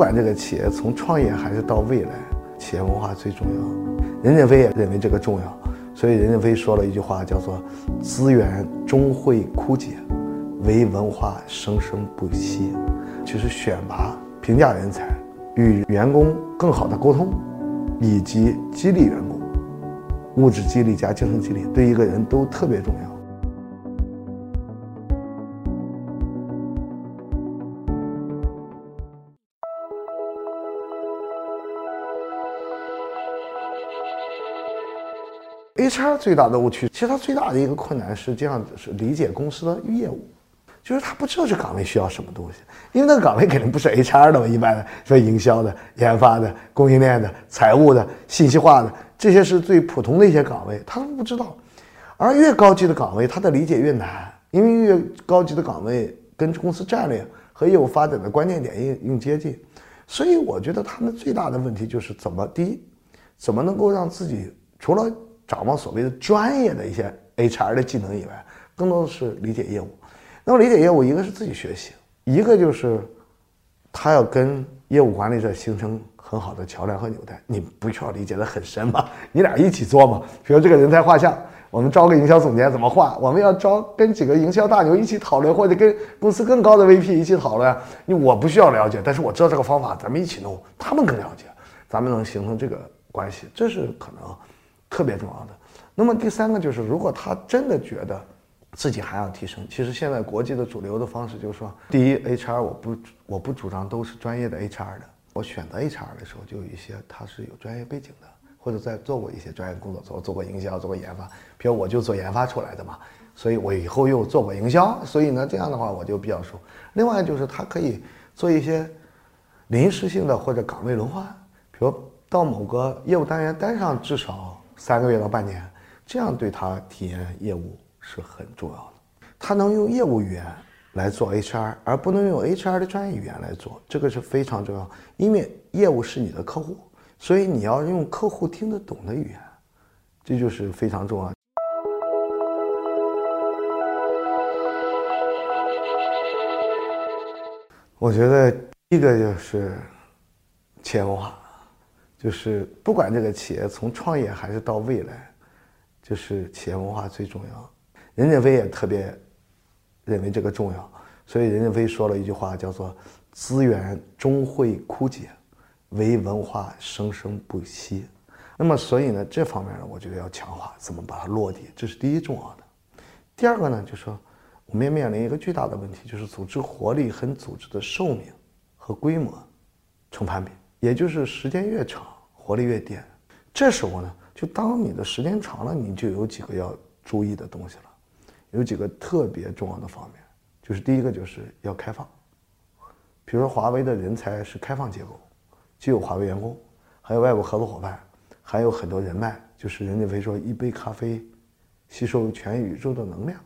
不管这个企业从创业还是到未来，企业文化最重要。任正非也认为这个重要，所以任正非说了一句话，叫做“资源终会枯竭，唯文化生生不息”，就是选拔、评价人才，与员工更好的沟通，以及激励员工，物质激励加精神激励，对一个人都特别重要。HR 最大的误区，其实他最大的一个困难是这样：是理解公司的业务，就是他不知道这岗位需要什么东西，因为那个岗位肯定不是 HR 的嘛，一般的说营销的、研发的、供应链的、财务的、信息化的，这些是最普通的一些岗位，他都不知道。而越高级的岗位，他的理解越难，因为越高级的岗位跟公司战略和业务发展的关键点越越接近，所以我觉得他们最大的问题就是怎么第一，怎么能够让自己除了掌握所谓的专业的一些 HR 的技能以外，更多的是理解业务。那么理解业务，一个是自己学习，一个就是他要跟业务管理者形成很好的桥梁和纽带。你不需要理解的很深嘛，你俩一起做嘛。比如这个人才画像，我们招个营销总监怎么画？我们要招跟几个营销大牛一起讨论，或者跟公司更高的 VP 一起讨论。你我不需要了解，但是我知道这个方法，咱们一起弄，他们更了解，咱们能形成这个关系，这是可能。特别重要的。那么第三个就是，如果他真的觉得自己还要提升，其实现在国际的主流的方式就是说，第一，HR 我不我不主张都是专业的 HR 的，我选择 HR 的时候就有一些他是有专业背景的，或者在做过一些专业工作，做做过营销，做过研发。比如我就做研发出来的嘛，所以我以后又做过营销，所以呢这样的话我就比较熟。另外就是他可以做一些临时性的或者岗位轮换，比如到某个业务单元待上至少。三个月到半年，这样对他体验业务是很重要的。他能用业务语言来做 HR，而不能用 HR 的专业语言来做，这个是非常重要。因为业务是你的客户，所以你要用客户听得懂的语言，这就是非常重要。我觉得一个就是企业文化。就是不管这个企业从创业还是到未来，就是企业文化最重要。任正非也特别认为这个重要，所以任正非说了一句话，叫做“资源终会枯竭，唯文化生生不息”。那么，所以呢，这方面呢，我觉得要强化，怎么把它落地，这是第一重要的。第二个呢，就说我们也面临一个巨大的问题，就是组织活力和组织的寿命和规模成反比。也就是时间越长，活力越低。这时候呢，就当你的时间长了，你就有几个要注意的东西了，有几个特别重要的方面，就是第一个就是要开放。比如说华为的人才是开放结构，既有华为员工，还有外部合作伙伴，还有很多人脉。就是任正非说，一杯咖啡吸收全宇宙的能量。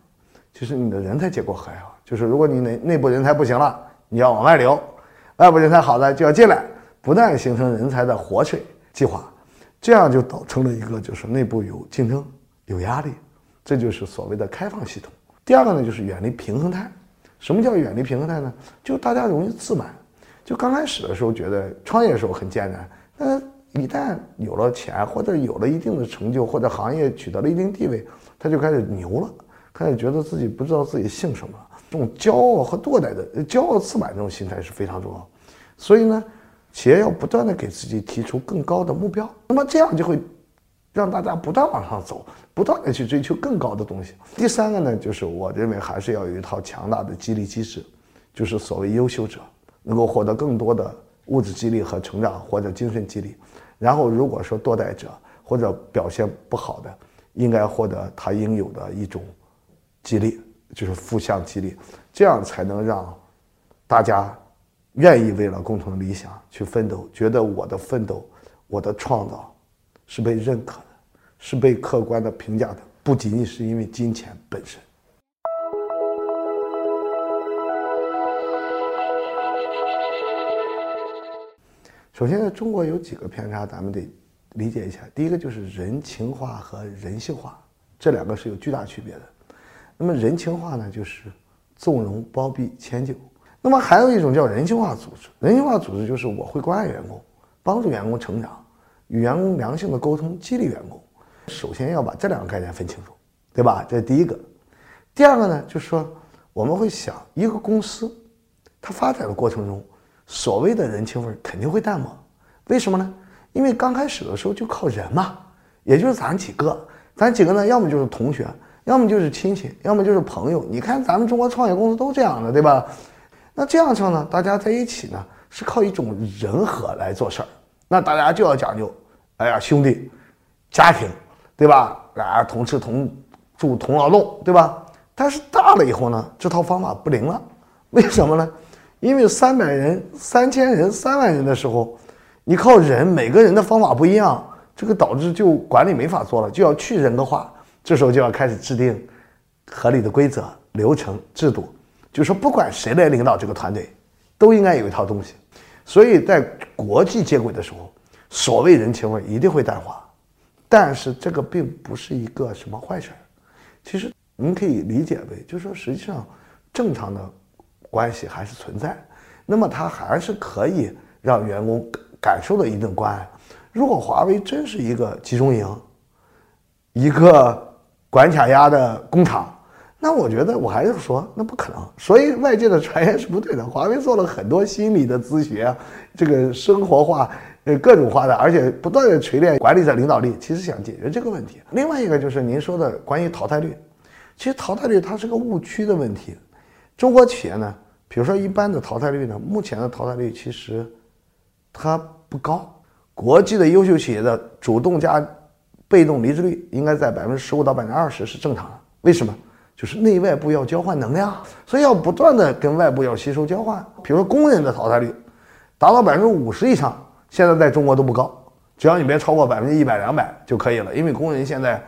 其实你的人才结构很好，就是如果你内内部人才不行了，你要往外流；外部人才好的就要进来。不断形成人才的活水计划，这样就导成了一个就是内部有竞争、有压力，这就是所谓的开放系统。第二个呢，就是远离平衡态。什么叫远离平衡态呢？就大家容易自满，就刚开始的时候觉得创业的时候很艰难，那一旦有了钱或者有了一定的成就，或者行业取得了一定地位，他就开始牛了，开始觉得自己不知道自己姓什么。这种骄傲和堕怠的骄傲自满这种心态是非常重要。所以呢。企业要不断的给自己提出更高的目标，那么这样就会让大家不断往上走，不断的去追求更高的东西。第三个呢，就是我认为还是要有一套强大的激励机制，就是所谓优秀者能够获得更多的物质激励和成长或者精神激励，然后如果说堕代者或者表现不好的，应该获得他应有的一种激励，就是负向激励，这样才能让大家。愿意为了共同的理想去奋斗，觉得我的奋斗、我的创造是被认可的，是被客观的评价的，不仅仅是因为金钱本身。首先，在中国有几个偏差，咱们得理解一下。第一个就是人情化和人性化，这两个是有巨大区别的。那么人情化呢，就是纵容、包庇、迁就。那么还有一种叫人性化组织，人性化组织就是我会关爱员工，帮助员工成长，与员工良性的沟通，激励员工。首先要把这两个概念分清楚，对吧？这是第一个。第二个呢，就是说我们会想，一个公司它发展的过程中，所谓的人情味肯定会淡漠。为什么呢？因为刚开始的时候就靠人嘛，也就是咱几个，咱几个呢，要么就是同学，要么就是亲戚，要么就是朋友。你看咱们中国创业公司都这样的，对吧？那这样上呢，大家在一起呢，是靠一种人和来做事儿。那大家就要讲究，哎呀，兄弟，家庭，对吧？啊，同吃同住同劳动，对吧？但是大了以后呢，这套方法不灵了。为什么呢？因为三百人、三千人、三万人的时候，你靠人，每个人的方法不一样，这个导致就管理没法做了，就要去人的话。这时候就要开始制定合理的规则、流程、制度。就是说，不管谁来领导这个团队，都应该有一套东西。所以在国际接轨的时候，所谓人情味一定会淡化。但是这个并不是一个什么坏事儿。其实您可以理解为，就是说，实际上正常的关系还是存在。那么它还是可以让员工感受到一定关爱。如果华为真是一个集中营，一个关卡压的工厂。那我觉得我还是说，那不可能。所以外界的传言是不对的。华为做了很多心理的咨询啊，这个生活化、呃各种化的，而且不断的锤炼管理者领导力，其实想解决这个问题。另外一个就是您说的关于淘汰率，其实淘汰率它是个误区的问题。中国企业呢，比如说一般的淘汰率呢，目前的淘汰率其实它不高。国际的优秀企业的主动加被动离职率应该在百分之十五到百分之二十是正常的。为什么？就是内外部要交换能量，所以要不断的跟外部要吸收交换。比如说工人的淘汰率达到百分之五十以上，现在在中国都不高，只要你别超过百分之一百两百就可以了。因为工人现在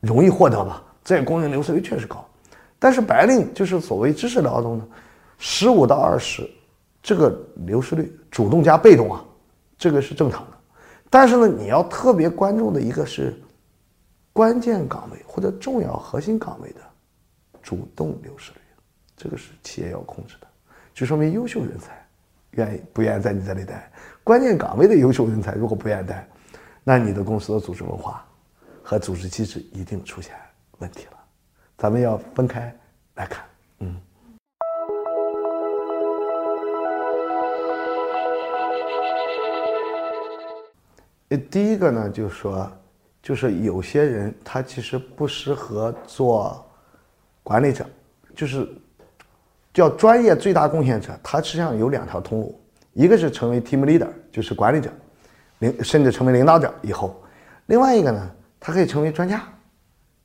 容易获得嘛，这工人流失率确实高。但是白领就是所谓知识劳动呢，十五到二十，这个流失率主动加被动啊，这个是正常的。但是呢，你要特别关注的一个是关键岗位或者重要核心岗位的。主动流失率，这个是企业要控制的，就说明优秀人才愿意不愿意在你这里待。关键岗位的优秀人才如果不愿意待，那你的公司的组织文化和组织机制一定出现问题了。咱们要分开来看，嗯。呃，第一个呢，就是说，就是有些人他其实不适合做。管理者就是叫专业最大贡献者，他实际上有两条通路，一个是成为 team leader，就是管理者，领甚至成为领导者以后；另外一个呢，他可以成为专家，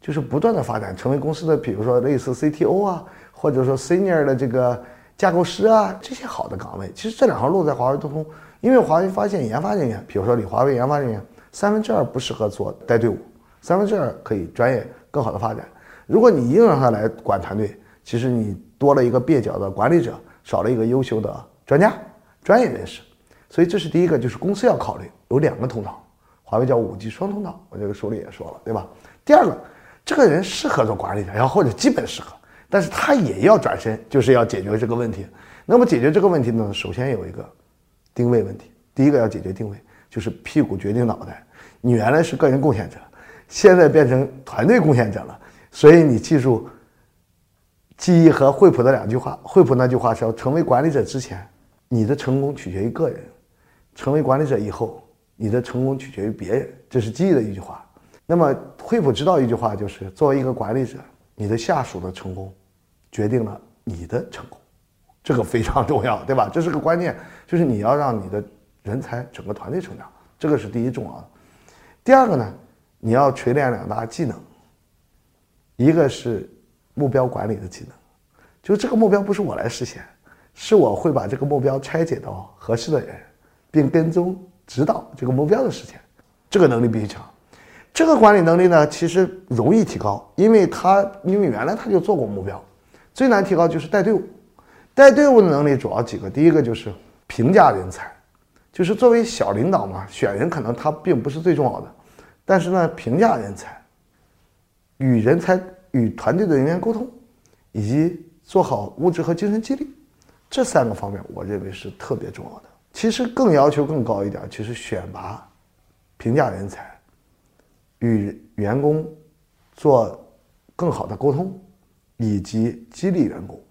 就是不断的发展，成为公司的，比如说类似 CTO 啊，或者说 senior 的这个架构师啊，这些好的岗位。其实这两条路在华为都通，因为华为发现研发人员，比如说你华为研发人员，三分之二不适合做带队伍，三分之二可以专业更好的发展。如果你硬让他来管团队，其实你多了一个蹩脚的管理者，少了一个优秀的专家、专业人士。所以这是第一个，就是公司要考虑有两个通道，华为叫五 G 双通道，我这个书里也说了，对吧？第二个，这个人适合做管理者，然后或者基本适合，但是他也要转身，就是要解决这个问题。那么解决这个问题呢，首先有一个定位问题，第一个要解决定位，就是屁股决定脑袋。你原来是个人贡献者，现在变成团队贡献者了。所以你记住，记忆和惠普的两句话。惠普那句话是要成为管理者之前，你的成功取决于个人；成为管理者以后，你的成功取决于别人。这是记忆的一句话。那么惠普知道一句话，就是作为一个管理者，你的下属的成功，决定了你的成功，这个非常重要，对吧？这是个关键，就是你要让你的人才整个团队成长，这个是第一重要的。第二个呢，你要锤炼两大技能。一个是目标管理的技能，就是这个目标不是我来实现，是我会把这个目标拆解到合适的人，并跟踪指导这个目标的实现，这个能力必须强。这个管理能力呢，其实容易提高，因为他因为原来他就做过目标。最难提高就是带队伍，带队伍的能力主要几个，第一个就是评价人才，就是作为小领导嘛，选人可能他并不是最重要的，但是呢，评价人才。与人才、与团队的人员沟通，以及做好物质和精神激励，这三个方面，我认为是特别重要的。其实更要求更高一点，其实选拔、评价人才、与员工做更好的沟通，以及激励员工，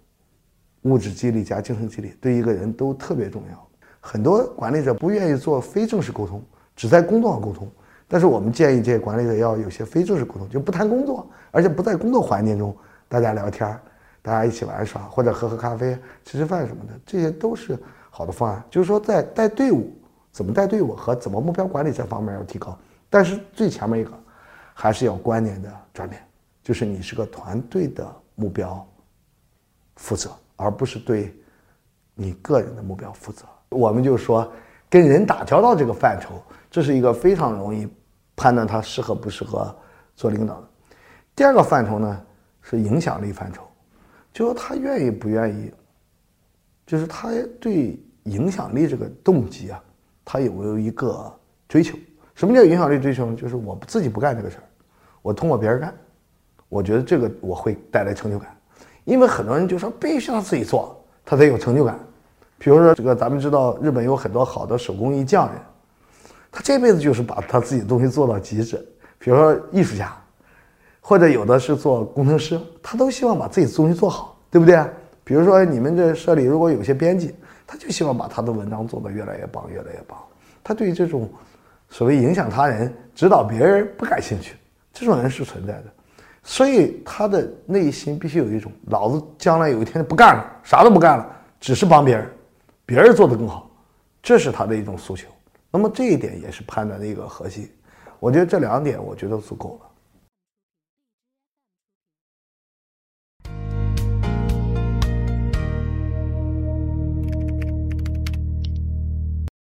物质激励加精神激励，对一个人都特别重要。很多管理者不愿意做非正式沟通，只在工作上沟通。但是我们建议这些管理者要有些非正式沟通，就不谈工作，而且不在工作环境中大家聊天大家一起玩耍或者喝喝咖啡、吃吃饭什么的，这些都是好的方案。就是说，在带队伍怎么带队伍和怎么目标管理这方面要提高。但是最前面一个还是要观念的转变，就是你是个团队的目标负责，而不是对你个人的目标负责。我们就说，跟人打交道这个范畴。这是一个非常容易判断他适合不适合做领导的。第二个范畴呢是影响力范畴，就是他愿意不愿意，就是他对影响力这个动机啊，他有没有一个追求？什么叫影响力追求呢？就是我自己不干这个事儿，我通过别人干，我觉得这个我会带来成就感。因为很多人就说必须他自己做，他才有成就感。比如说这个，咱们知道日本有很多好的手工艺匠人。他这辈子就是把他自己的东西做到极致，比如说艺术家，或者有的是做工程师，他都希望把自己的东西做好，对不对？比如说你们这社里如果有些编辑，他就希望把他的文章做得越来越棒，越来越棒。他对于这种所谓影响他人、指导别人不感兴趣，这种人是存在的，所以他的内心必须有一种，老子将来有一天不干了，啥都不干了，只是帮别人，别人做的更好，这是他的一种诉求。那么这一点也是判断的一个核心，我觉得这两点我觉得足够了。